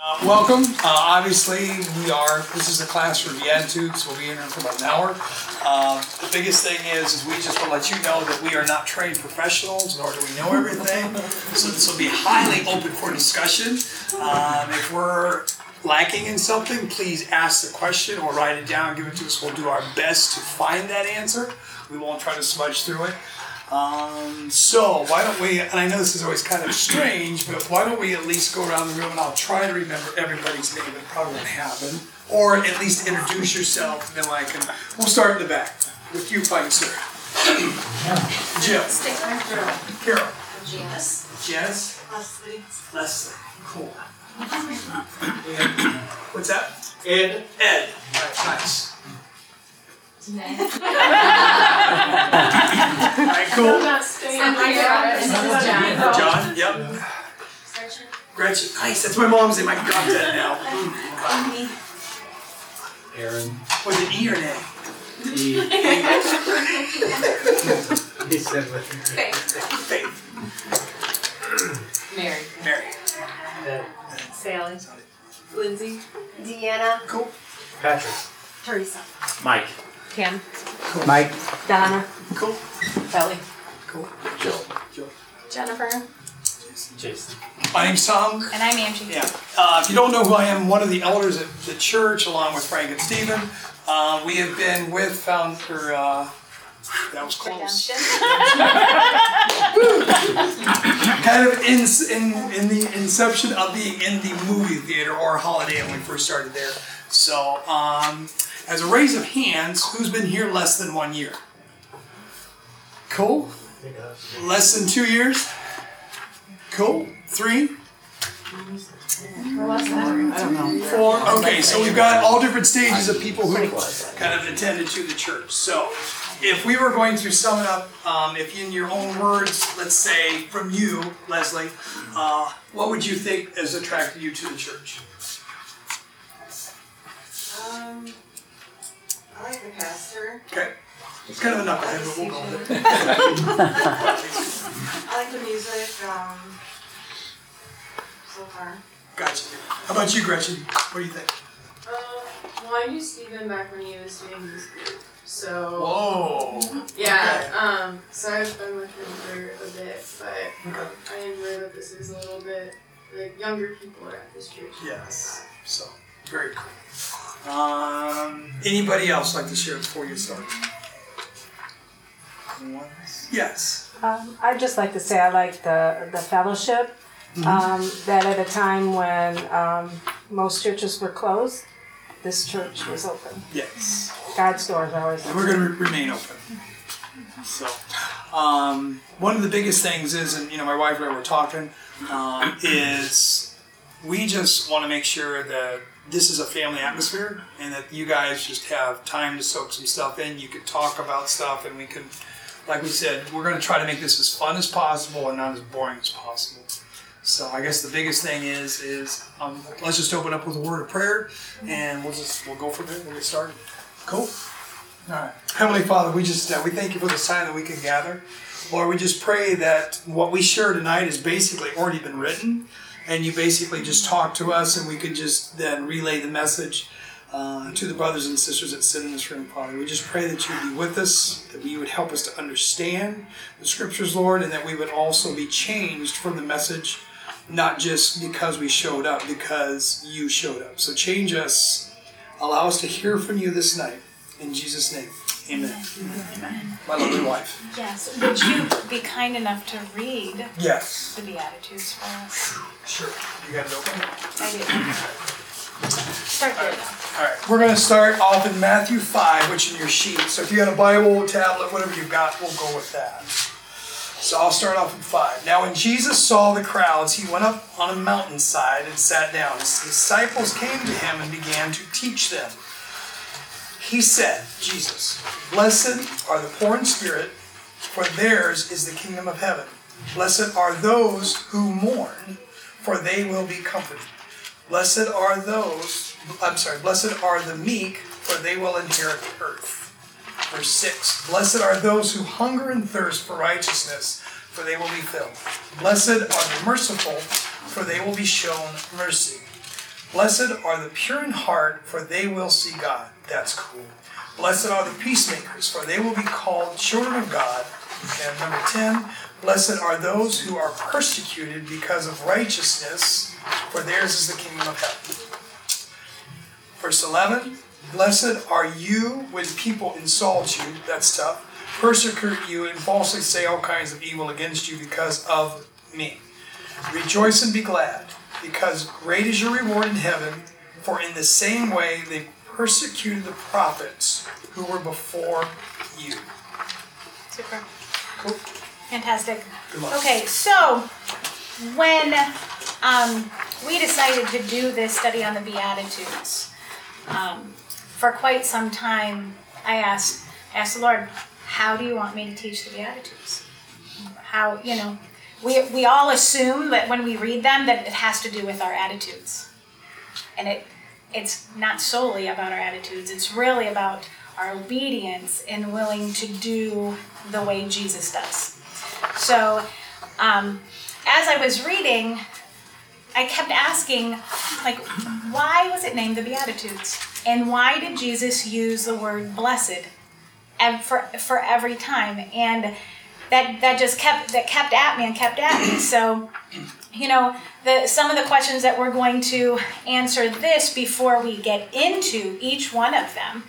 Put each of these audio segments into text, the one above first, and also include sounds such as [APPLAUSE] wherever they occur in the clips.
Uh, welcome. Uh, obviously, we are. This is a class for Beatitudes. So we'll be in here for about an hour. Uh, the biggest thing is, is we just want to let you know that we are not trained professionals, nor do we know everything. so this will be highly open for discussion. Um, if we're lacking in something, please ask the question or write it down, give it to us. We'll do our best to find that answer. We won't try to smudge through it. Um, so why don't we, and I know this is always kind of strange, but why don't we at least go around the room and I'll try to remember everybody's name, it probably won't happen. Or at least introduce yourself, and then I can, we'll start in the back with you, fine sir. Jill, Stick right through. Carol, Janice. Janice, Leslie. Leslie, cool. And, [LAUGHS] what's that? Ed. Ed, alright, nice. Alright, cool. John, yep. Gretchen, nice, that's my mom's name, I got that now. Aaron. Was it E or an A? He, he said with Faith, Mary. Mary. Sally. Lindsay. Deanna. Cool. Patrick. Teresa. Mike. Kim. Mike. Donna. Cool. Kelly. Cool. Jill. Jill. Jennifer. Jason. My name's Tom. And I'm Angie. Yeah. Uh, if you don't know who I am, one of the elders at the church, along with Frank and Stephen. Uh, we have been with founder. Uh, that was close. [LAUGHS] kind of in, in in the inception of being in the movie theater or Holiday when we first started there. So, um, as a raise of hands, who's been here less than one year? Cool. Less than two years. Cool. Three. Four. Okay, so we've got all different stages of people who kind of attended to the church. So, if we were going to sum it up, um, if in your own words, let's say from you, Leslie, uh, what would you think has attracted you to the church? Um, I like the pastor. Okay, it's kind of a knucklehead, but we'll go with it. [LAUGHS] [LAUGHS] I like the music. Um, so far. Gotcha. How about you, Gretchen? What do you think? Uh, well, I knew Steven back when he was doing his group. So Whoa. yeah, um, so I've been with him for a bit, but um, I enjoy that this is a little bit like younger people are at this church. Yes. So very cool. Um, anybody else like to share before you start? Yes. Um, I'd just like to say I like the, the fellowship. Um, that at a time when um, most churches were closed, this church was open. Yes. God's doors are always And we're going to remain open. So, um, one of the biggest things is, and you know, my wife and I were talking, um, is we just want to make sure that this is a family atmosphere and that you guys just have time to soak some stuff in. You can talk about stuff, and we can, like we said, we're going to try to make this as fun as possible and not as boring as possible. So I guess the biggest thing is is um, let's just open up with a word of prayer, and we'll just we'll go from there. We'll get started. Cool. All right. Heavenly Father, we just uh, we thank you for this time that we can gather. Lord, we just pray that what we share tonight has basically already been written, and you basically just talk to us, and we could just then relay the message uh, to the brothers and sisters that sit in this room, Father. We just pray that you be with us, that you would help us to understand the Scriptures, Lord, and that we would also be changed from the message, not just because we showed up, because you showed up. So change us, allow us to hear from you this night. In Jesus' name, amen. My lovely wife. Yes. Would you be kind enough to read Yes. the Beatitudes for us? Sure. You got it open? I do. Start there. All right, we're going to start off in Matthew 5, which is in your sheet. So if you got a Bible, tablet, whatever you've got, we'll go with that. So I'll start off in 5. Now, when Jesus saw the crowds, he went up on a mountainside and sat down. His disciples came to him and began to teach them. He said, Jesus, Blessed are the poor in spirit, for theirs is the kingdom of heaven. Blessed are those who mourn, for they will be comforted. Blessed are those, I'm sorry, blessed are the meek, for they will inherit the earth. Verse 6 Blessed are those who hunger and thirst for righteousness, for they will be filled. Blessed are the merciful, for they will be shown mercy. Blessed are the pure in heart, for they will see God. That's cool. Blessed are the peacemakers, for they will be called children of God. And number 10, blessed are those who are persecuted because of righteousness, for theirs is the kingdom of heaven. Verse 11, blessed are you when people insult you, that's tough, persecute you, and falsely say all kinds of evil against you because of me. Rejoice and be glad, because great is your reward in heaven, for in the same way they persecuted the prophets who were before you. Super. Cool. Fantastic. Good luck. Okay, so when um, we decided to do this study on the Beatitudes, um, for quite some time, I asked asked the Lord, "How do you want me to teach the Beatitudes? How you know?" We, we all assume that when we read them that it has to do with our attitudes and it it's not solely about our attitudes it's really about our obedience and willing to do the way jesus does. So um, as i was reading i kept asking like why was it named the beatitudes? And why did jesus use the word blessed for, for every time? And that that just kept that kept at me and kept at me. So you know the some of the questions that we're going to answer this before we get into each one of them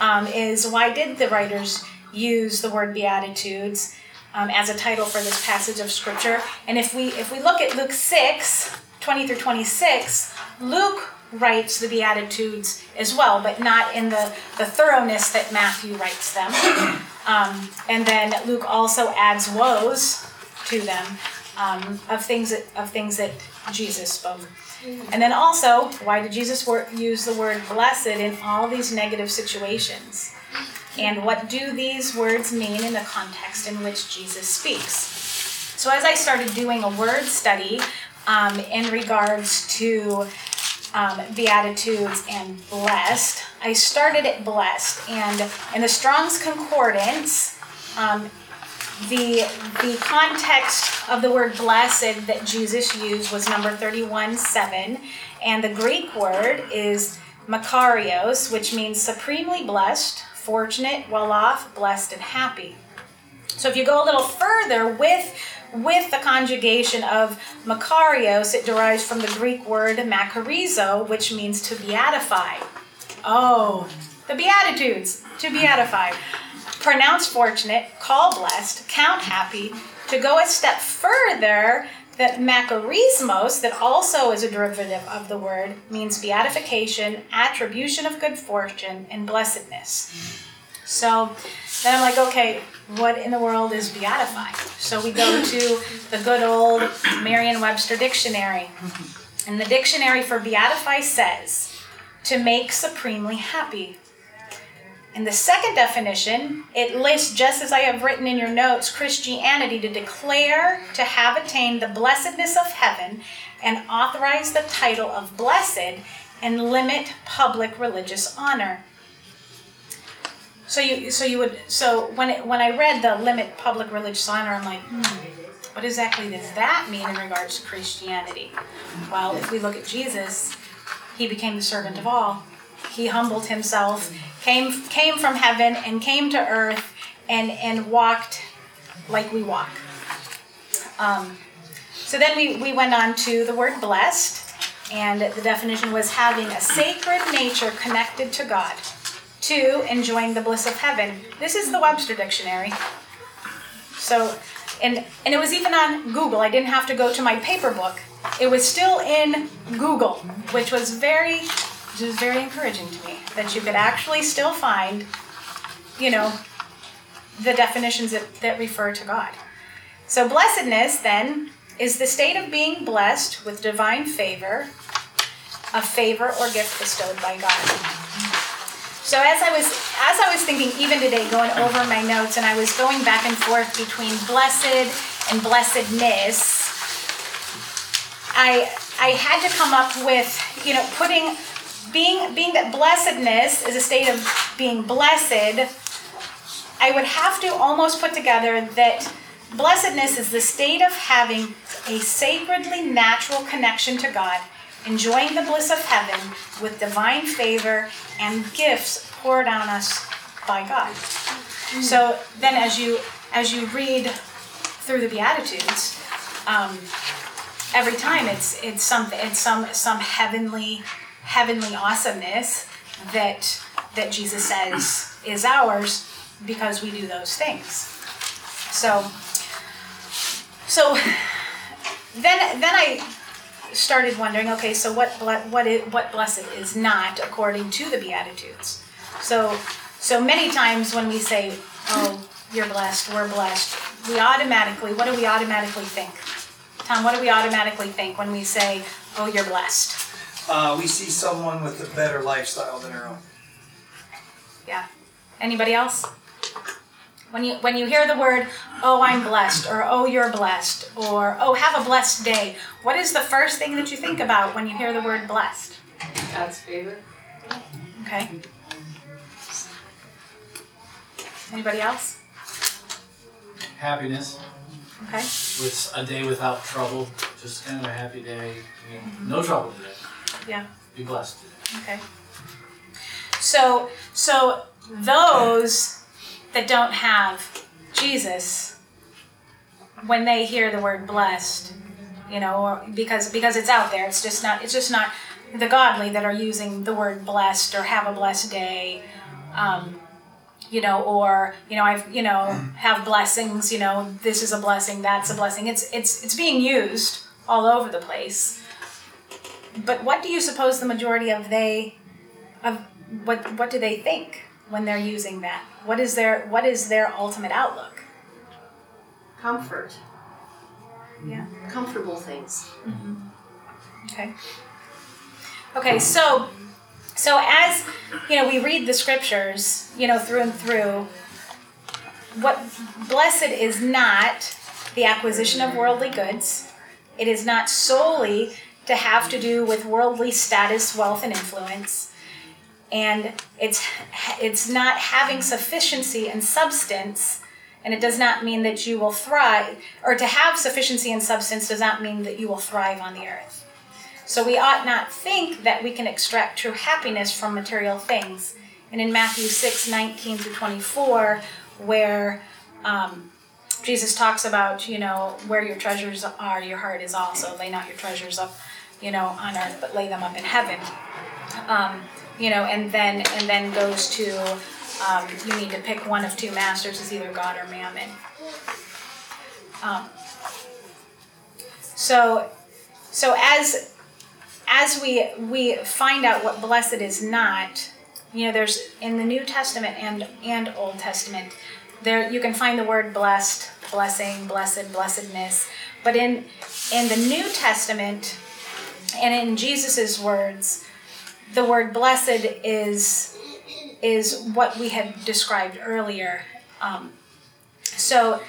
um, is why did the writers use the word beatitudes um, as a title for this passage of scripture? And if we if we look at luke 6 20 through 26 luke writes the beatitudes as well but not in the the thoroughness that matthew writes them. [COUGHS] Um, and then luke also adds woes to them um, of things that of things that jesus spoke. And then also why did jesus wor- use the word blessed in all these negative situations? And what do these words mean in the context in which jesus speaks? So as I started doing a word study um, in regards to um, beatitudes and blessed, I started at blessed, and in the Strong's Concordance, um, the the context of the word blessed that Jesus used was number thirty-one seven, and the Greek word is makarios, which means supremely blessed, fortunate, well off, blessed, and happy. So if you go a little further with with the conjugation of makarios, it derives from the Greek word makarizo, which means to beatify. Oh, the Beatitudes, to beatify. Pronounce fortunate, call blessed, count happy. To go a step further, that makarismos, that also is a derivative of the word, means beatification, attribution of good fortune, and blessedness. So then I'm like, okay, what in the world is beatify? So we go to the good old Merriam Webster dictionary. And the dictionary for beatify says, to make supremely happy. In the second definition, it lists, just as I have written in your notes, Christianity to declare to have attained the blessedness of heaven and authorize the title of blessed and limit public religious honor. So you, so you would, so when it, when I read the limit public religious honor, I'm like, hmm, what exactly does that mean in regards to Christianity? Well, if we look at Jesus, he became the servant of all. He humbled himself, came came from heaven and came to earth, and and walked like we walk. Um, so then we, we went on to the word blessed, and the definition was having a sacred nature connected to God. Two, enjoying the bliss of heaven. This is the Webster Dictionary. So, and and it was even on Google. I didn't have to go to my paper book. It was still in Google, which was very, which was very encouraging to me that you could actually still find, you know, the definitions that, that refer to God. So blessedness then is the state of being blessed with divine favor, a favor or gift bestowed by God. So as I was as I was thinking even today going over my notes and I was going back and forth between blessed and blessedness I I had to come up with, you know, putting being being that blessedness is a state of being blessed, I would have to almost put together that blessedness is the state of having a sacredly natural connection to God enjoying the bliss of heaven with divine favor and gifts poured on us by God. So then, as you as you read through the Beatitudes, um, every time it's it's some it's some some heavenly heavenly awesomeness that that Jesus says is ours because we do those things. So so then then I started wondering, okay, so what ble- what is, what blessed is not according to the beatitudes. So so many times when we say, "Oh, you're blessed, we're blessed," we automatically what do we automatically think? Tom, what do we automatically think when we say, "Oh, you're blessed"? Uh, we see someone with a better lifestyle than our own. Yeah. Anybody else? When you when you hear the word, "Oh, I'm blessed," or "Oh, you're blessed," or "Oh, have a blessed day," what is the first thing that you think about when you hear the word blessed? God's favor. Okay. Anybody else? Happiness. Okay. With a day without trouble. Just kind of a happy day. I mean, no mm-hmm. trouble today. Yeah. Be blessed today. Okay. So so those that don't have Jesus when they hear the word blessed, you know, or because because it's out there, it's just not it's just not the godly that are using the word blessed or have a blessed day. Um, you know, or you know, I've you know have blessings. You know, this is a blessing, that's a blessing. It's it's it's being used all over the place. But what do you suppose the majority of they of what what do they think when they're using that? What is their what is their ultimate outlook? Comfort. Yeah. Comfortable things. Mm-hmm. Okay. Okay, so so as you know, we read the scriptures, you know, through and through. What blessed is not the acquisition of worldly goods. It is not solely to have to do with worldly status, wealth, and influence. And it's it's not having sufficiency and substance, and it does not mean that you will thrive. Or to have sufficiency and substance does not mean that you will thrive on the earth. So we ought not think that we can extract true happiness from material things. And in Matthew 6, 19 through 24, where um, Jesus talks about, you know, where your treasures are, your heart is also. Lay not your treasures up, you know, on earth, but lay them up in heaven. Um, you know, and then and then goes to um, you need to pick one of two masters, is either God or Mammon. Um, so, so as as we we find out what blessed is not, you know, there's in the New Testament and and Old Testament, there you can find the word blessed, blessing, blessed, blessedness, but in in the New Testament and in Jesus's words, the word blessed is is what we had described earlier. Um, so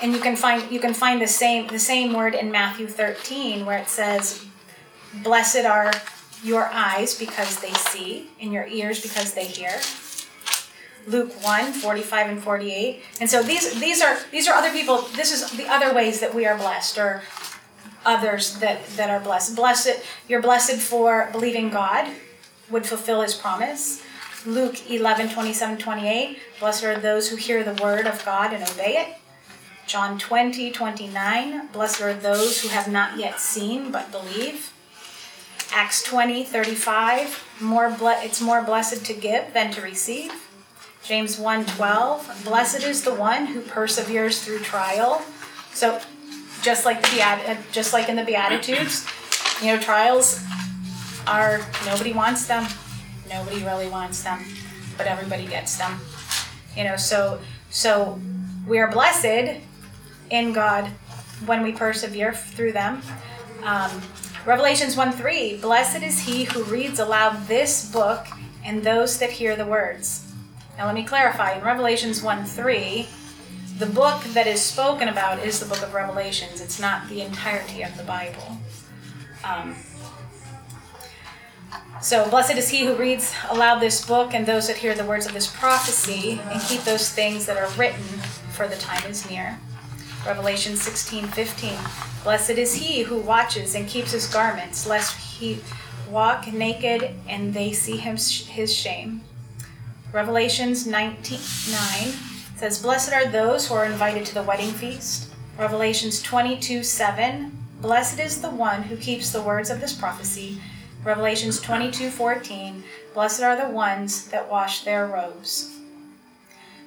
and you can find you can find the same the same word in Matthew 13 where it says blessed are your eyes because they see and your ears because they hear Luke 1 45 and 48 and so these these are these are other people this is the other ways that we are blessed or others that that are blessed blessed you're blessed for believing God would fulfill his promise Luke 11 27 28 blessed are those who hear the word of God and obey it John 20, 29. Blessed are those who have not yet seen but believe. Acts 20, 35. More ble- it's more blessed to give than to receive. James 1, 12. Blessed is the one who perseveres through trial. So, just like the Beat- uh, just like in the Beatitudes, you know, trials are nobody wants them. Nobody really wants them, but everybody gets them. You know, so so we are blessed in God when we persevere through them. Um, Revelations 1 3 Blessed is he who reads aloud this book and those that hear the words. Now, let me clarify. In Revelations 1 3, the book that is spoken about is the book of Revelations, it's not the entirety of the Bible. Um, so, blessed is he who reads aloud this book and those that hear the words of this prophecy and keep those things that are written, for the time is near. Revelation 16, 15. Blessed is he who watches and keeps his garments, lest he walk naked and they see him his shame. Revelations 19, 9 says, Blessed are those who are invited to the wedding feast. Revelations 22, 7. Blessed is the one who keeps the words of this prophecy. Revelations 22, 14. Blessed are the ones that wash their robes.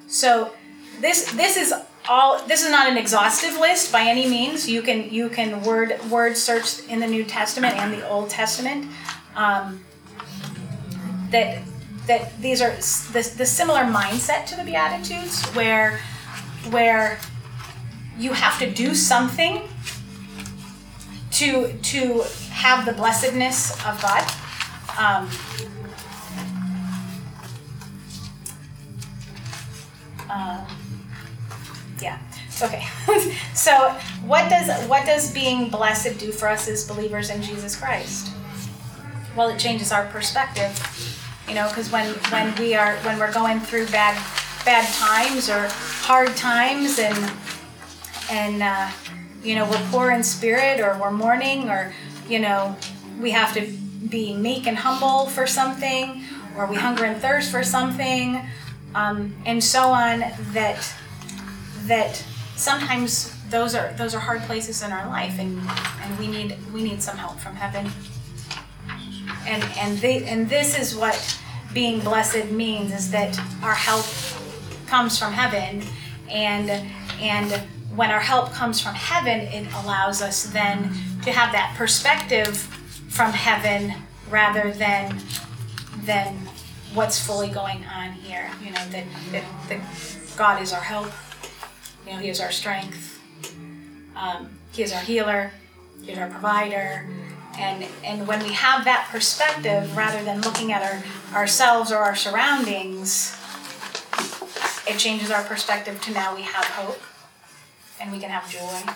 So this this is all this is not an exhaustive list by any means. You can you can word word search in the New Testament and the Old Testament. Um, that that these are the, the similar mindset to the Beatitudes, where where you have to do something to to have the blessedness of God. Um, uh, yeah. Okay. [LAUGHS] so what does what does being blessed do for us as believers in Jesus Christ? Well, it changes our perspective. You know, because when when we are when we're going through bad bad times or hard times and and uh, you know we're poor in spirit or we're mourning or you know we have to be meek and humble for something or we hunger and thirst for something um, and so on that that sometimes those are those are hard places in our life and and we need we need some help from heaven and and they and this is what being blessed means is that our help comes from heaven and and when our help comes from heaven it allows us then to have that perspective from heaven rather than than what's fully going on here you know that that, that god is our help you know, He is our strength. Um, he is our healer. He is our provider. And, and when we have that perspective, rather than looking at our, ourselves or our surroundings, it changes our perspective to now we have hope and we can have joy.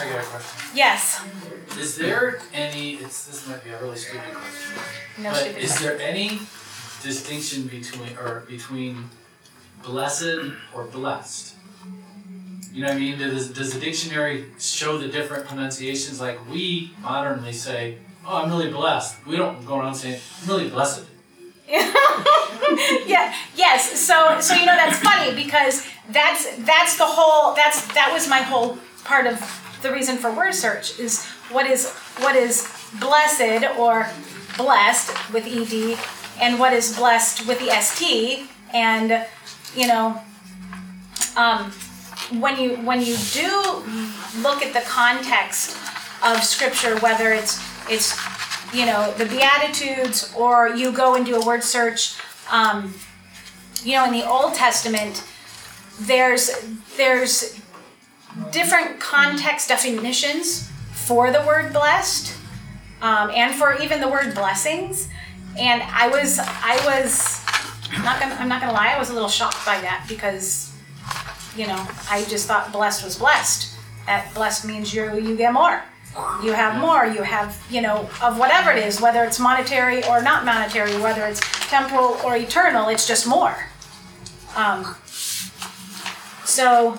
I got a question. Yes. Is there any? It's this might be a really stupid question. No but stupid is question. there any distinction between or between blessed or blessed? You know what I mean? Does, does the dictionary show the different pronunciations? Like we modernly say, "Oh, I'm really blessed." We don't go around saying, "I'm really blessed." [LAUGHS] yeah yes so so you know that's funny because that's that's the whole that's that was my whole part of the reason for word search is what is what is blessed or blessed with ed and what is blessed with the st and you know um, when you when you do look at the context of scripture whether it's it's you know the beatitudes or you go and do a word search um, you know in the old testament there's there's different context definitions for the word blessed um, and for even the word blessings. And i was i was not gonna i'm not gonna lie i was a little shocked by that because you know i just thought blessed was blessed. That blessed means you you get more. You have more you have you know of whatever it is whether it's monetary or not monetary whether it's temporal or eternal it's just more. Um, so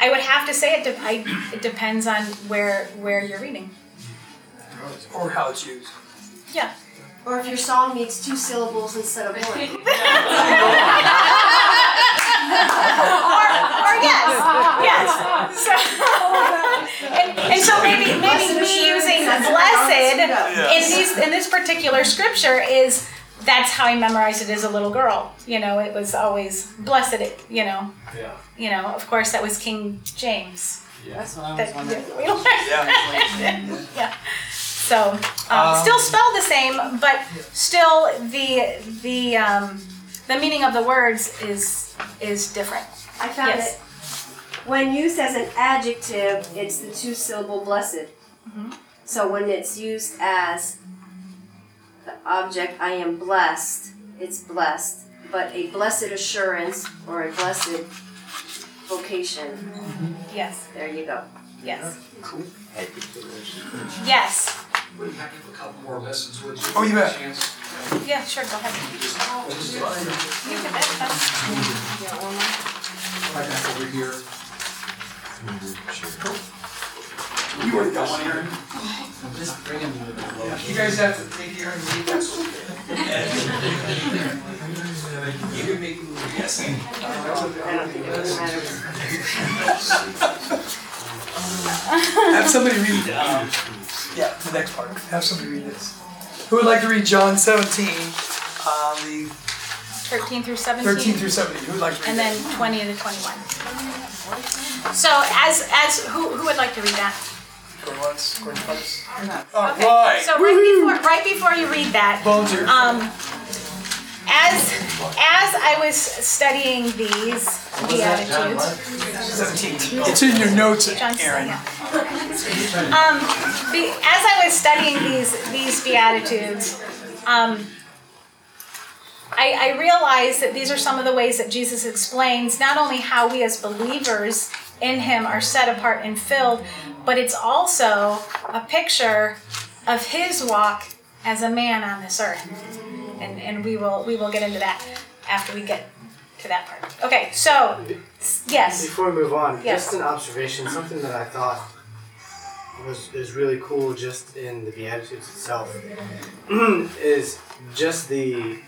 i would have to say it, de- I, it depends on where where you're reading. Or how it's used. yeah. Or if your song needs two syllables instead of one. [LAUGHS] [LAUGHS] or, or yes, yes. So, and, and so maybe maybe me using blessed in these in this particular scripture is that's how I memorized it as a little girl. You know, it was always blessed. You know, Yeah. you know. Of course, that was King James. That's what I That was wondering. [LAUGHS] we learned. Yeah. [LAUGHS] yeah. So um, still spelled the same, but still the the um, the meaning of the words is is different. I found Yes. it. When used as an adjective, it's the two syllable blessed. So when it's used as the object, I am blessed, it's blessed. But a blessed assurance or a blessed vocation, Yes. there you go. Yes. Yes. Would have a couple more lessons, would you? Oh, you bet. Chance? Yeah, sure, go ahead. You can bet, that's- over here. You already got one, Aaron. Just bring him to the You guys have to take your own lead, that's You can make me guessing. Have somebody read, um, yeah, the next part, have somebody read this. Who would like to read John seventeen, um, the 13 through seventeen. thirteen 17, through seventeen, who would like to read and that? then 20 to 21. So as, as, who, who would like to read that? Going once, going twice. All right. So right before, right before you read that, Volunteer. um, as, as I was studying these Beatitudes, Seventeen. It's in your notes, John Aaron. yeah. Um, be, as I was studying these these beatitudes, um, I, I realized that these are some of the ways that Jesus explains not only how we as believers in Him are set apart and filled, but it's also a picture of His walk as a man on this earth, and and we will we will get into that after we get to that part. Okay, so yes, Before we move on, Yes. just an observation, something that I thought was is really cool just in the Beatitudes itself [CLEARS THROAT] is just the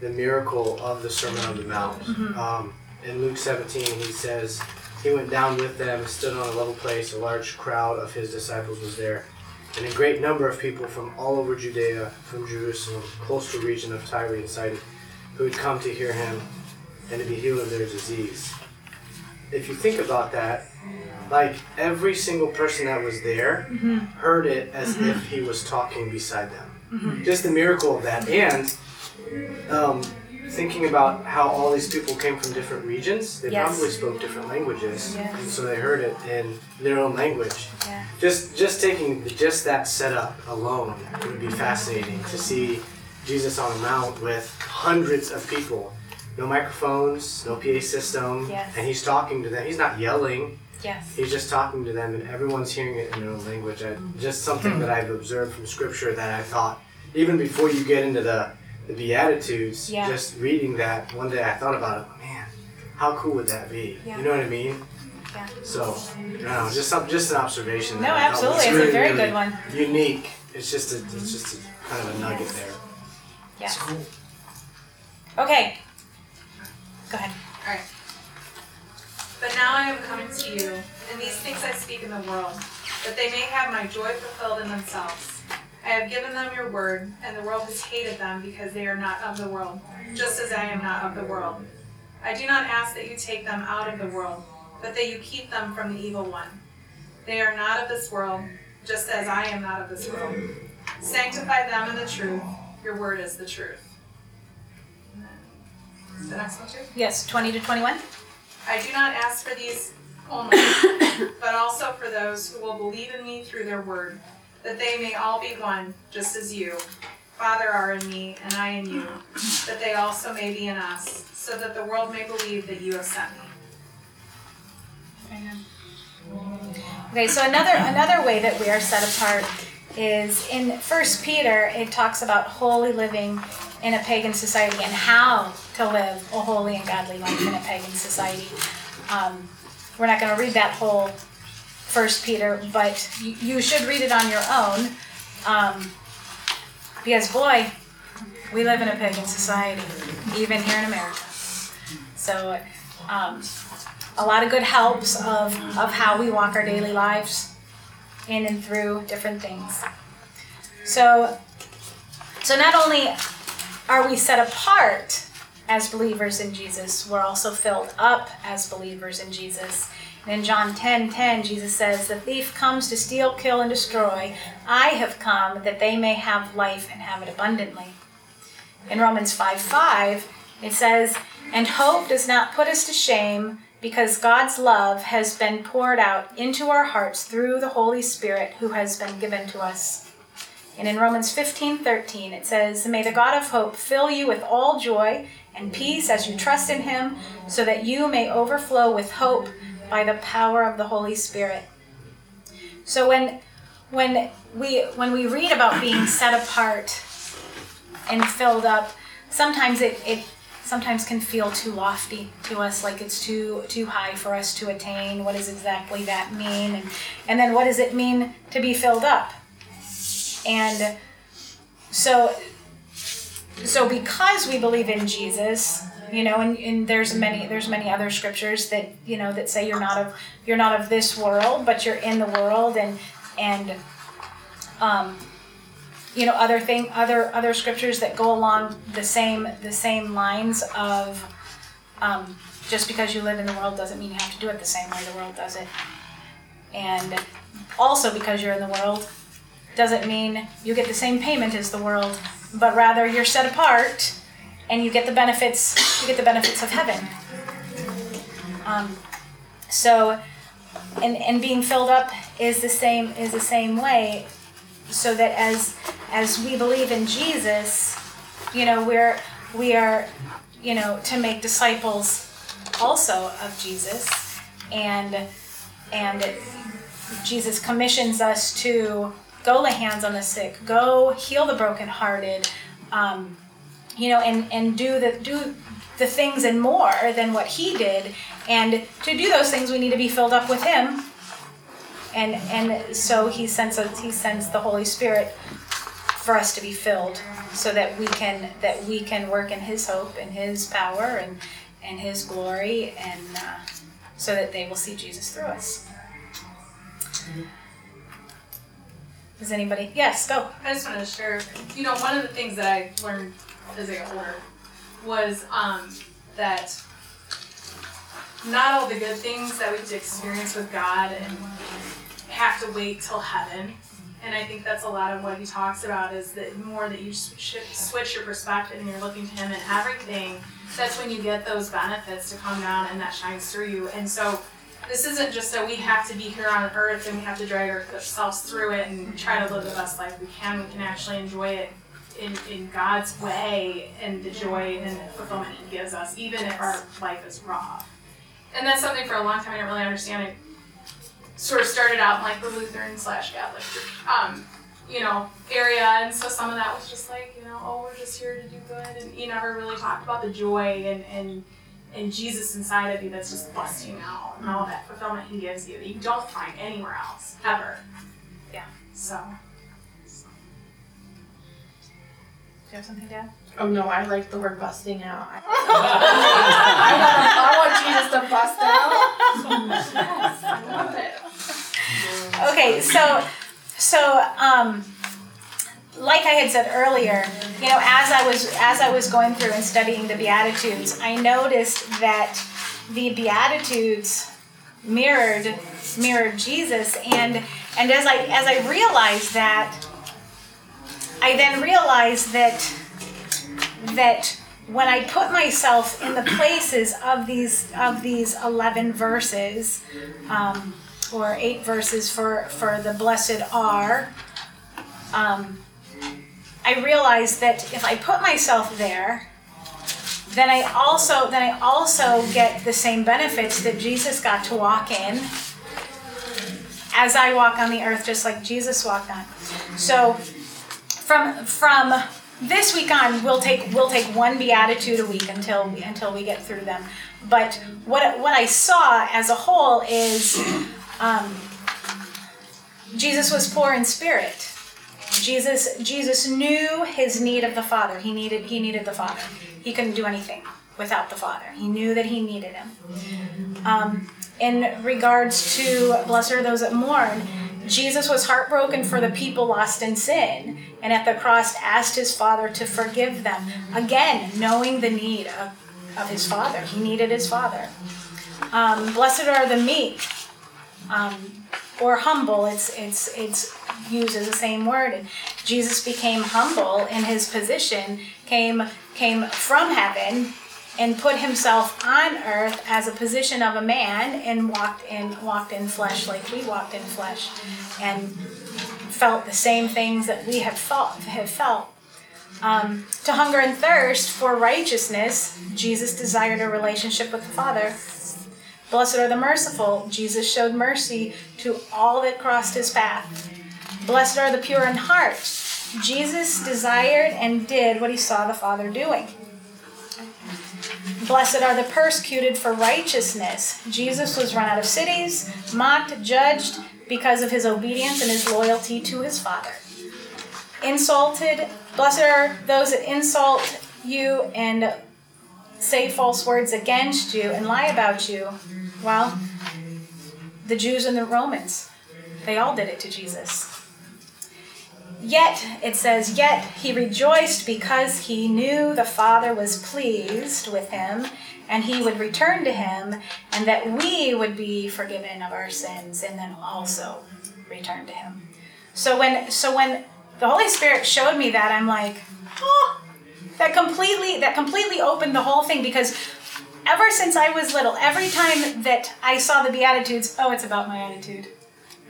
the miracle of the Sermon on the Mount. Um, in Luke 17, he says, He went down with them and stood on a level place. A large crowd of his disciples was there, and a great number of people from all over Judea, from Jerusalem, close to the region of Tyre and Sidon, who had come to hear him and to be healed of their disease. If you think about that, like every single person that was there mm-hmm. heard it as mm-hmm. if he was talking beside them. Mm-hmm. Just the miracle of that. And um, thinking about how all these people came from different regions, they Yes. probably spoke different languages. Yes. And so they heard it in their own language. Yeah. Just just taking just that setup alone would be fascinating to see Jesus on a mount with hundreds of people. No microphones, no PA system, Yes. and he's talking to them. He's not yelling. yes, He's just talking to them, and everyone's hearing it in their own language. I, just something that I've observed from Scripture that I thought, even before you get into the, the Beatitudes, Yeah. just reading that, one day I thought about it, man, how cool would that be? Yeah. You know what I mean? Yeah. So, I don't know, just some, just an observation. No, that I thought was absolutely. It's a very really good one. Unique. It's just a, it's just a, kind of a nugget there. yes. Okay. Go ahead. All right. But now I am coming to you, and these things I speak in the world, that they may have my joy fulfilled in themselves. I have given them your word, and the world has hated them because they are not of the world, just as I am not of the world. I do not ask that you take them out of the world, but that you keep them from the evil one. They are not of this world, just as I am not of this world. Sanctify them in the truth. Your word is the truth. The next one too? Yes, 20 to 21. I do not ask for these only, [COUGHS] but also for those who will believe in me through their word, that they may all be one, just as you, Father, are in me, and I in you, that they also may be in us, so that the world may believe that you have sent me. Okay, so another another way that we are set apart is in First Peter. It talks about holy living in a pagan society and how to live a holy and godly life in a pagan society. Um, we're not going to read that whole First Peter, but you, should read it on your own, um, because boy, we live in a pagan society, even here in America. So. Um, a lot of good helps of, of how we walk our daily lives in and through different things. So, so not only are we set apart as believers in Jesus, we're also filled up as believers in Jesus. And in John 10 10, Jesus says, The thief comes to steal, kill, and destroy. I have come that they may have life and have it abundantly. In Romans 5 5, it says, And hope does not put us to shame because God's love has been poured out into our hearts through the Holy Spirit who has been given to us. And in Romans 15 13, it says, May the God of hope fill you with all joy and peace as you trust in him, so that you may overflow with hope by the power of the Holy Spirit. So when when we when we read about being [COUGHS] set apart and filled up, sometimes it, it sometimes can feel too lofty to us, like it's too too high for us to attain. What does exactly that mean? And and then what does it mean to be filled up? And so so because we believe in Jesus, you know, and, and there's many there's many other scriptures that you know that say you're not of you're not of this world, but you're in the world, and and um, you know other thing other other scriptures that go along the same the same lines of um, just because you live in the world doesn't mean you have to do it the same way the world does it, and also because you're in the world doesn't mean you get the same payment as the world, but rather you're set apart and you get the benefits you get the benefits of heaven. Um, so, and and being filled up is the same is the same way, so that as as we believe in Jesus, you know we're we are you know to make disciples also of Jesus, and and Jesus commissions us to go lay hands on the sick, go heal the brokenhearted, um, you know, and, and do the do the things and more than what he did. And to do those things, we need to be filled up with him. And and so he sends us, he sends the Holy Spirit for us to be filled, so that we can that we can work in His hope and His power and and His glory, and uh, so that they will see Jesus through us. Does anybody? Yes, go. I just want to share, you know, one of the things that I learned as got older was um, that not all the good things that we get to experience with God and have to wait till heaven. And I think that's a lot of what he talks about is that the more that you switch your perspective and you're looking to him and everything, that's when you get those benefits to come down and that shines through you. And so this isn't just that we have to be here on earth and we have to drag ourselves through it and try to live the best life we can. We can actually enjoy it in, in God's way and the joy and the fulfillment He gives us, even if our life is rough. And that's something for a long time I didn't really understand. I sort of started out in like the Lutheran slash Catholic, um, you know, area, and so some of that was just like, you know, oh, we're just here to do good, and you never really talked about the joy and and and Jesus inside of you that's just busting out and all that fulfillment He gives you that you don't find anywhere else ever. Yeah. So. You have something to add? Oh no, I like the word busting out. I, [LAUGHS] I, want, I want Jesus to bust out. I love it. Okay, so so um, like I had said earlier, you know, as I was as I was going through and studying the Beatitudes, I noticed that the Beatitudes mirrored mirrored Jesus, and and as I as I realized that, I then realized that that when I put myself in the places of these of these eleven verses, um, or eight verses for for the blessed are. Um, I realized that if I put myself there, then I also then I also get the same benefits that Jesus got to walk in as I walk on the earth just like Jesus walked on. So from from this week on we'll take we'll take one beatitude a week until we, until we get through them. But what what I saw as a whole is um, Jesus was poor in spirit. Jesus Jesus knew his need of the Father. He needed he needed the Father. He couldn't do anything without the Father. He knew that he needed him. Um, in regards to blessed are those that mourn, Jesus was heartbroken for the people lost in sin, and at the cross asked his Father to forgive them. Again, knowing the need of, of his Father. He needed his Father. Um, blessed are the meek. Um, or humble. It's it's it's used as the same word. And Jesus became humble in his position, came came from heaven, and put himself on earth as a position of a man, and walked in walked in flesh like we walked in flesh, and felt the same things that we have felt have felt. Um, to hunger and thirst for righteousness, Jesus desired a relationship with the Father. Blessed are the merciful. Jesus showed mercy to all that crossed his path. Blessed are the pure in heart. Jesus desired and did what he saw the Father doing. Blessed are the persecuted for righteousness. Jesus was run out of cities, mocked, judged because of his obedience and his loyalty to his Father. Insulted, blessed are those that insult you and say false words against you and lie about you. Well, the Jews and the Romans, they all did it to Jesus. Yet, it says, yet he rejoiced because he knew the Father was pleased with him and he would return to him and that we would be forgiven of our sins and then also return to him. So when so when the Holy Spirit showed me that, I'm like, oh, that completely that completely opened the whole thing because ever since I was little, every time that I saw the Beatitudes, oh, it's about my attitude.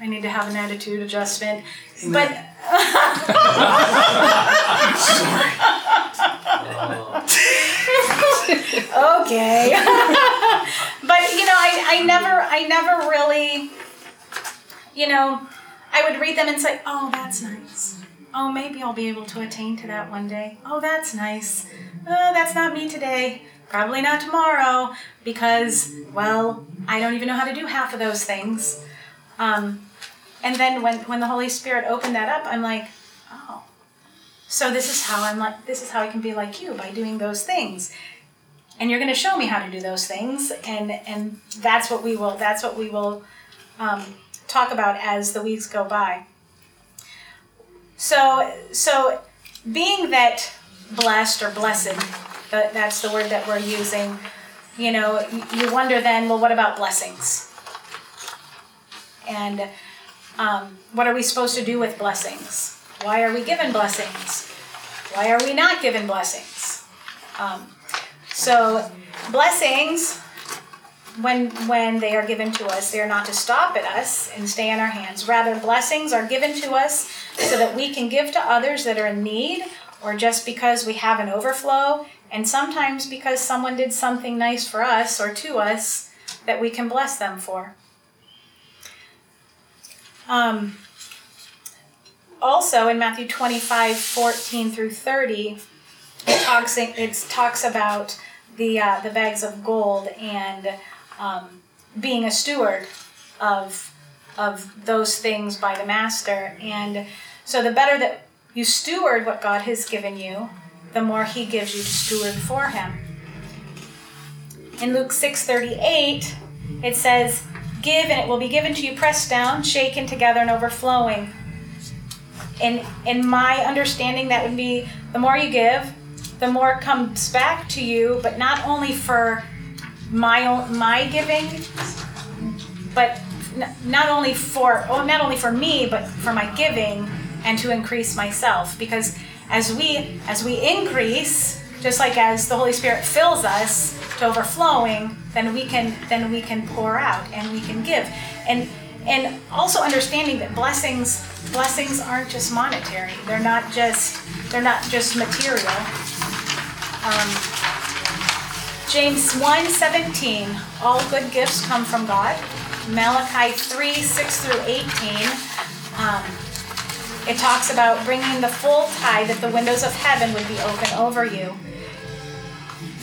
I need to have an attitude adjustment. But okay. [LAUGHS] but you know, I, I never I never really you know, I would read them and say, Oh, that's nice. Oh, maybe I'll be able to attain to that one day. Oh, that's nice. Oh, that's not me today. Probably not tomorrow because, well, I don't even know how to do half of those things. Um, and then when, when the Holy Spirit opened that up, I'm like, oh, so this is how I'm like, this is how I can be like you by doing those things. And you're going to show me how to do those things, and and that's what we will that's what we will um, talk about as the weeks go by. So so being that blessed or blessed, that, that's the word that we're using. You know, you wonder then, well, what about blessings? And um, what are we supposed to do with blessings? Why are we given blessings? Why are we not given blessings? Um, so, blessings, when when they are given to us, they are not to stop at us and stay in our hands. Rather, blessings are given to us so that we can give to others that are in need, or just because we have an overflow, and sometimes because someone did something nice for us or to us that we can bless them for. Um, also in Matthew 25, 14 through 30, it talks, it talks about the, uh, the bags of gold and um, being a steward of, of those things by the master. And so the better that you steward what God has given you, the more he gives you to steward for him. In Luke 6:38, it says, Give, and it will be given to you, pressed down, shaken together, and overflowing. In, in my understanding, that would be the more you give, the more comes back to you, but not only for my own, my giving, but n- not only for oh, not only for me, but for my giving and to increase myself. Because as we as we increase, just like as the Holy Spirit fills us to overflowing, then we can then we can pour out and we can give. And and also understanding that blessings blessings aren't just monetary. They're not just they're not just material. Um, James 1:17, all good gifts come from God. Malachi 3, 6 through 18. Um, it talks about bringing the full tithe that the windows of heaven would be open over you.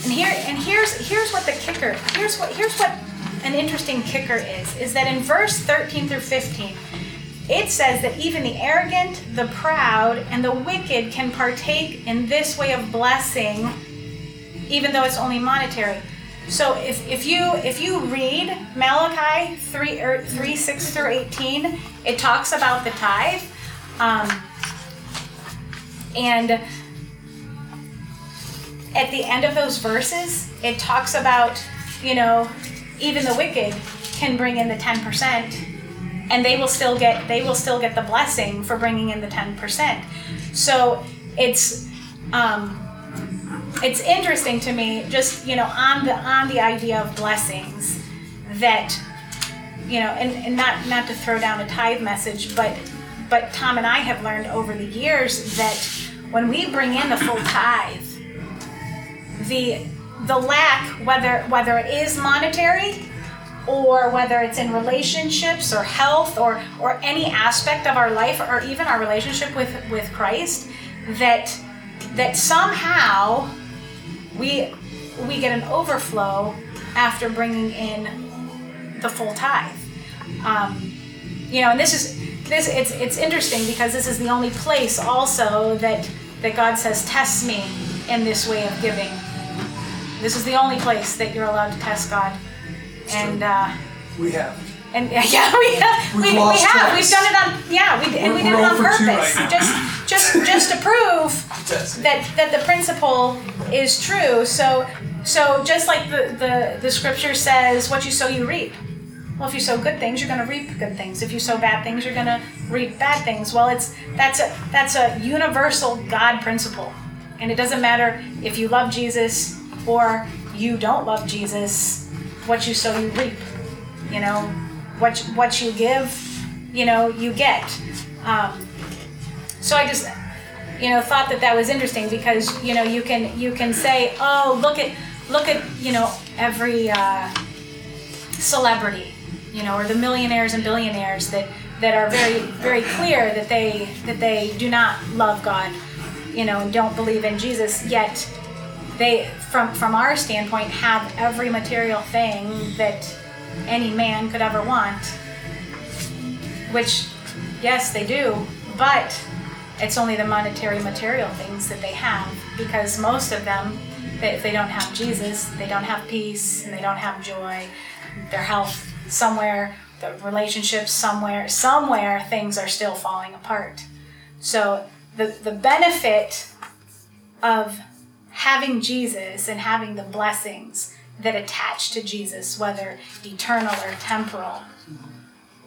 And here and here's here's what the kicker. Here's what here's what an interesting kicker is is that in verse 13 through 15 it says that even the arrogant, the proud, and the wicked can partake in this way of blessing even though it's only monetary. So if, if you if you read Malachi 3 or 3 6 through 18, it talks about the tithe. Um, and at the end of those verses, it talks about, you know, even the wicked can bring in the 10% and they will still get they will still get the blessing for bringing in the 10%. So it's um, it's interesting to me just, you know, on the on the idea of blessings that you know, and, and not not to throw down a tithe message, but but Tom and I have learned over the years that when we bring in the full tithe, the the lack, whether whether it is monetary or whether it's in relationships or health or or any aspect of our life or even our relationship with with Christ that that somehow we we get an overflow after bringing in the full tithe. Um, you know, and this is this it's it's interesting because this is the only place also that that God says test me in this way of giving. This is the only place that you're allowed to test God, and uh, We have. and yeah, [LAUGHS] we have, We've we, we have we've done it on yeah we and we We're- did it on purpose right just just [LAUGHS] just to prove that that the principle is true. So so just like the the the scripture says, what you sow, you reap. Well, if you sow good things, you're going to reap good things. If you sow bad things, you're going to reap bad things. Well, it's that's a that's a universal God principle, and it doesn't matter if you love Jesus or you don't love Jesus. What you sow, you reap. You know, what what you give, you know, you get. Um, so I just you know thought that that was interesting because you know you can you can say oh look at look at you know every uh, celebrity you know or the millionaires and billionaires that that are very very clear that they that they do not love God you know and don't believe in Jesus yet they from from our standpoint have every material thing that any man could ever want which yes they do but it's only the monetary material things that they have because most of them if they don't have jesus they don't have peace and they don't have joy. Their health somewhere the relationships somewhere somewhere things are still falling apart. So the the benefit of having jesus and having the blessings that attach to jesus whether eternal or temporal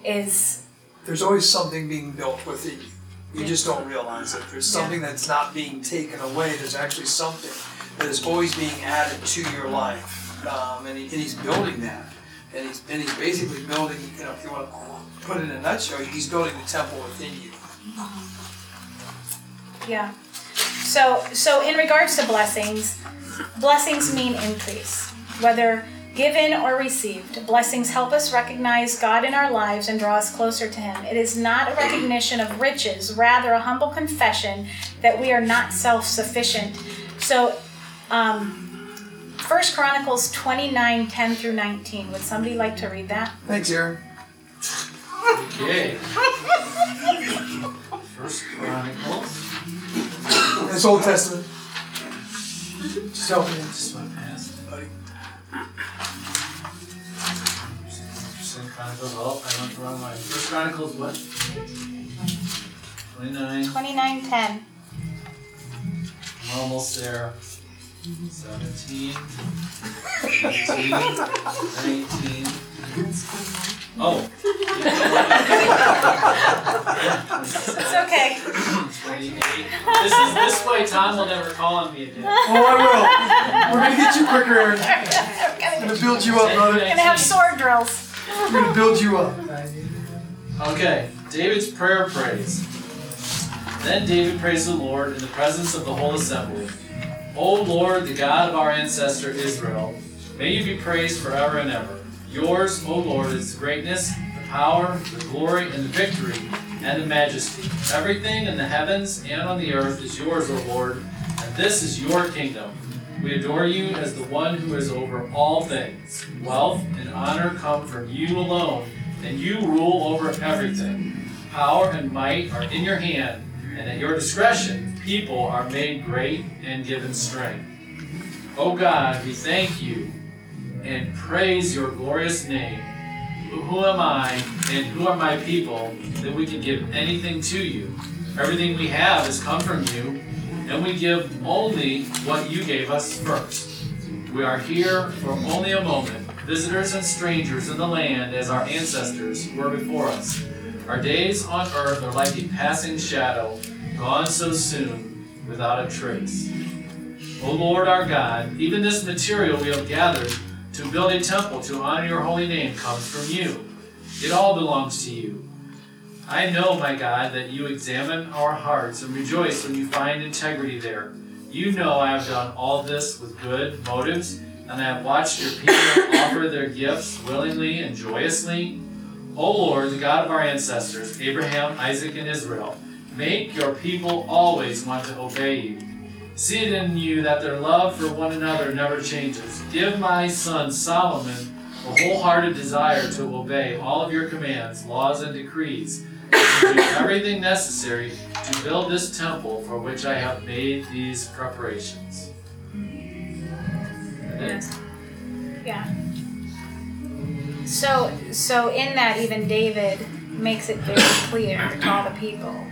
is There's always something being built within you. You just don't realize it. There's something that's not being taken away. There's actually something that is always being added to your life, um, and, he, and he's building that. And he's and he's basically building. You know, if you want to put it in a nutshell, he's building the temple within you. Yeah. So so in regards to blessings, blessings mean increase, whether given or received. Blessings help us recognize God in our lives and draw us closer to him. It is not a recognition of riches, rather a humble confession that we are not self-sufficient. So um First Chronicles 29, 10 through 19. Would somebody like to read that? Thanks, Aaron. Okay. First Chronicles. It's Old Testament. Just help me. Just went past. Buddy. Second Chronicles. Oh, I went the wrong line. First Chronicles what? Twenty-nine. 29, 10. I'm almost there. 17, 18, 19. Oh. It's okay. 28. This is this way Tom will never call on me again. Oh, I will. We're gonna get you quicker, Aaron. I'm gonna build you up, brother. We're Gonna have sword drills. We're gonna build you up. Okay, David's prayer of praise. Then David praised the Lord in the presence of the whole assembly. O Lord, the God of our ancestor Israel, may you be praised forever and ever. Yours, O Lord, is the greatness, the power, the glory, and the victory, and the majesty. Everything in the heavens and on the earth is yours, O Lord, and this is your kingdom. We adore you as the one who is over all things. Wealth and honor come from you alone, and you rule over everything. Power and might are in your hand, and at your discretion, people are made great and given strength. O God, we thank you and praise your glorious name. Who am I and who are my people that we can give anything to you? Everything we have has come from you, and we give only what you gave us first. We are here for only a moment, visitors and strangers in the land as our ancestors were before us. Our days on earth are like a passing shadow, gone so soon, without a trace. O Lord our God, even this material we have gathered to build a temple to honor your holy name comes from you. It all belongs to you. I know, my God, that you examine our hearts and rejoice when you find integrity there. You know I have done all this with good motives, and I have watched your people [COUGHS] offer their gifts willingly and joyously. O Lord, the God of our ancestors, Abraham, Isaac, and Israel, make your people always want to obey you. See it in you that their love for one another never changes. Give my son Solomon a wholehearted desire to obey all of your commands, laws, and decrees, and do everything necessary to build this temple for which I have made these preparations. Then- Yeah. So, so in that, even David makes it very clear to all the people.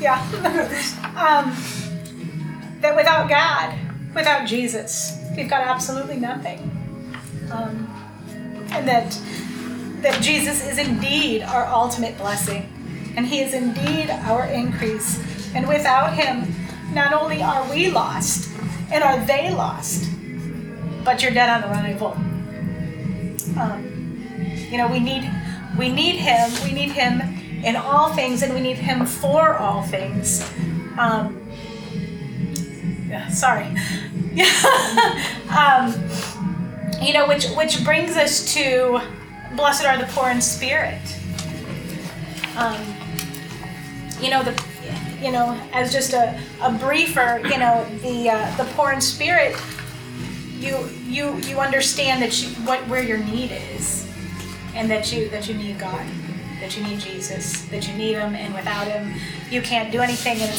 Yeah. [LAUGHS] um, that without God, without Jesus, we've got absolutely nothing. Um, and that that Jesus is indeed our ultimate blessing, and He is indeed our increase. And without Him, not only are we lost, and are they lost, but you're dead on arrival. Um, you know, we need we need Him. We need Him in all things, and we need Him for all things. Um, yeah, sorry. [LAUGHS] um, you know, which which brings us to blessed are the poor in spirit. Um, you know the you know as just a, a briefer you know the uh, the poor in spirit you you you understand that you what where your need is and that you that you need God that you need Jesus that you need him and without him you can't do anything. And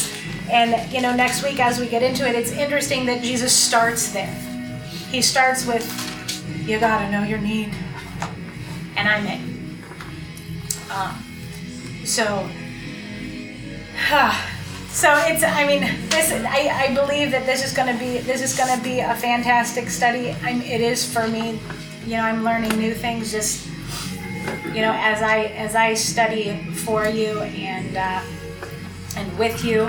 and you know next week as we get into it it's interesting that Jesus starts there. He starts with you gotta know your need and I'm it um, so so it's i mean this i, I believe that this is to be this is to be a fantastic study. I'm, it is for me. You know i'm learning new things just you know as i as i study for you and uh, and with you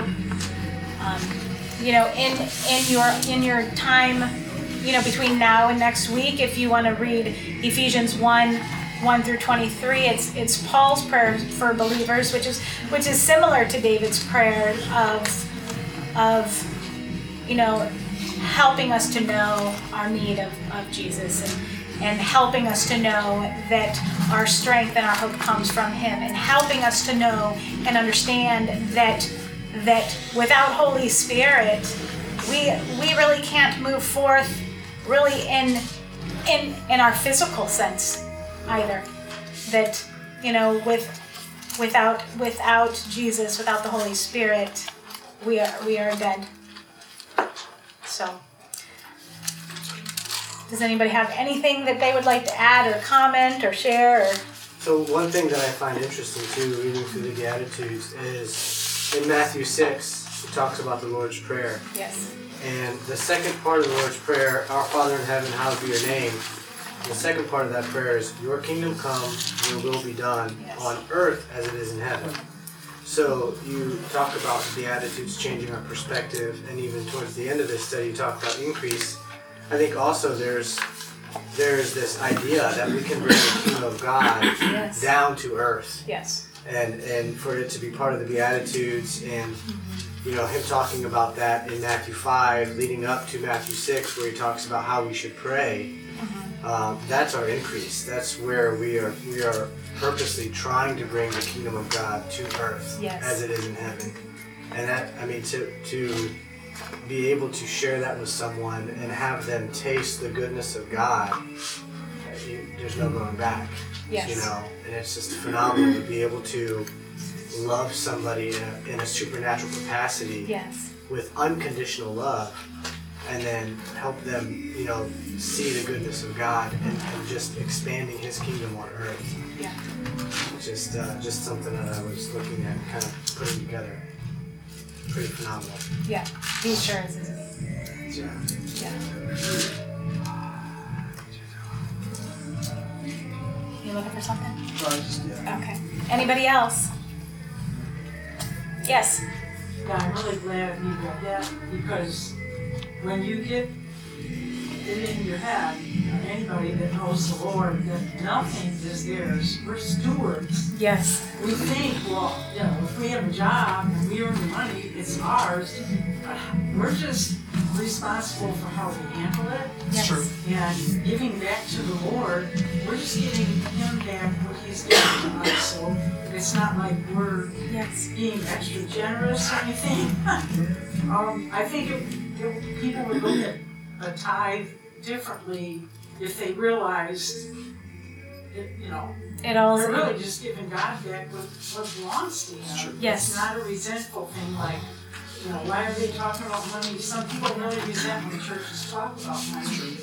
um, you know in in your in your time you know between now and next week if you want to read ephesians 1 1 through 23 it's it's paul's prayer for believers which is which is similar to david's prayer of of you know helping us to know our need of, of jesus. And and helping us to know that our strength and our hope comes from him and helping us to know and understand that that without holy spirit we we really can't move forth really in in in our physical sense either. That you know with without without jesus without the holy spirit we are we are dead. So does anybody have anything that they would like to add or comment or share or So one thing that I find interesting too, reading through the Beatitudes, is in Matthew six, it talks about the Lord's Prayer, yes and the second part of the Lord's Prayer, "Our Father in heaven, hallowed be your name." The second part of that prayer is, "Your kingdom come, your will be done Yes. on earth as it is in heaven." So you talk about the Beatitudes changing our perspective, and even towards the end of this study, you talk about increase. I think also there's there's this idea that we can bring the kingdom of God yes. down to earth. Yes. And and for it to be part of the beatitudes and you know him talking about that in matthew 5 leading up to matthew 6 where he talks about how we should pray um, that's our increase. That's where we are we are purposely trying to bring the kingdom of god to earth Yes. as it is in heaven. And that i mean to to be able to share that with someone and have them taste the goodness of god you, there's no going back yes you know, and it's just phenomenal to be able to love somebody in a, in a supernatural capacity yes with unconditional love, and then help them, you know, see the goodness of God and, and just expanding His kingdom on earth. Yeah. Just, uh, just something that I was looking at, kind of putting together. Pretty phenomenal. yeah he sure is isn't? Yeah. yeah you looking for something Just yeah. okay anybody else yes Yeah, I'm really glad you got that because when you get it in your head, anybody that knows the Lord, that nothing is theirs. We're stewards. Yes. We think, well, you know, if we have a job and we earn the money, it's ours. We're just responsible for how we handle it Yes. True. and giving back to the Lord. We're just giving Him back what He's given to us. So it's not like we're Yes. being extra generous or anything. [LAUGHS] um, I think if, it, people would look at a tithe differently if they realized, it, you know, It all. we're really just giving God back what, what belongs to Him. Yes. It's not a resentful thing like, you know, why are they talking about money? Some people really resent when churches talk about money.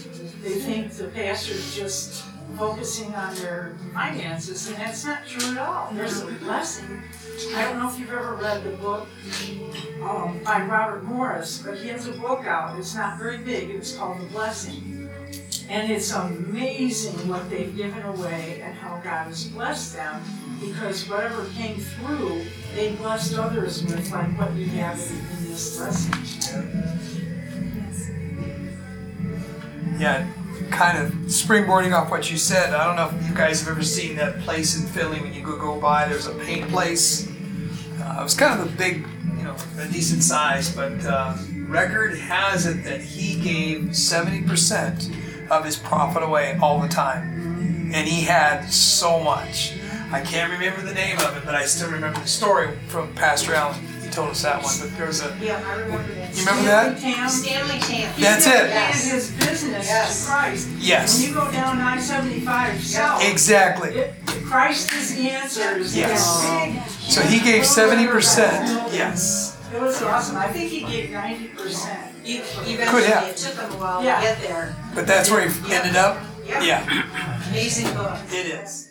They think the pastor's just focusing on their finances, and that's not true at all. There's a blessing. I don't know if you've ever read the book um, by Robert Morris, but he has a book out. It's not very big. It's called The Blessing. And it's amazing what they've given away and how God has blessed them because whatever came through, they blessed others with, like what you have in, this lesson. Yeah, kind of springboarding off what you said. I don't know if you guys have ever seen that place in Philly when you go go by. There's a paint place. Uh, it was kind of a big, you know, a decent size, but uh, record has it that he gave 70% of his profit away all the time, and he had so much. I can't remember the name of it, but I still remember the story from Pastor Allen. He told us that one. But there was a. Yeah, I remember that. You remember that? Stanley Tam, Stanley Tam. That's it. dedicated his business Yes. to Christ. Yes. When you go down 975 south, Exactly. it, Christ is the answer. Is Yes. big. So he gave 70%. Yes. It was awesome. I think he gave 90%. You, Could eventually, have. it took him a while Yeah. to get there. But that's where he ended up? Yeah. Yeah, Amazing book. it is.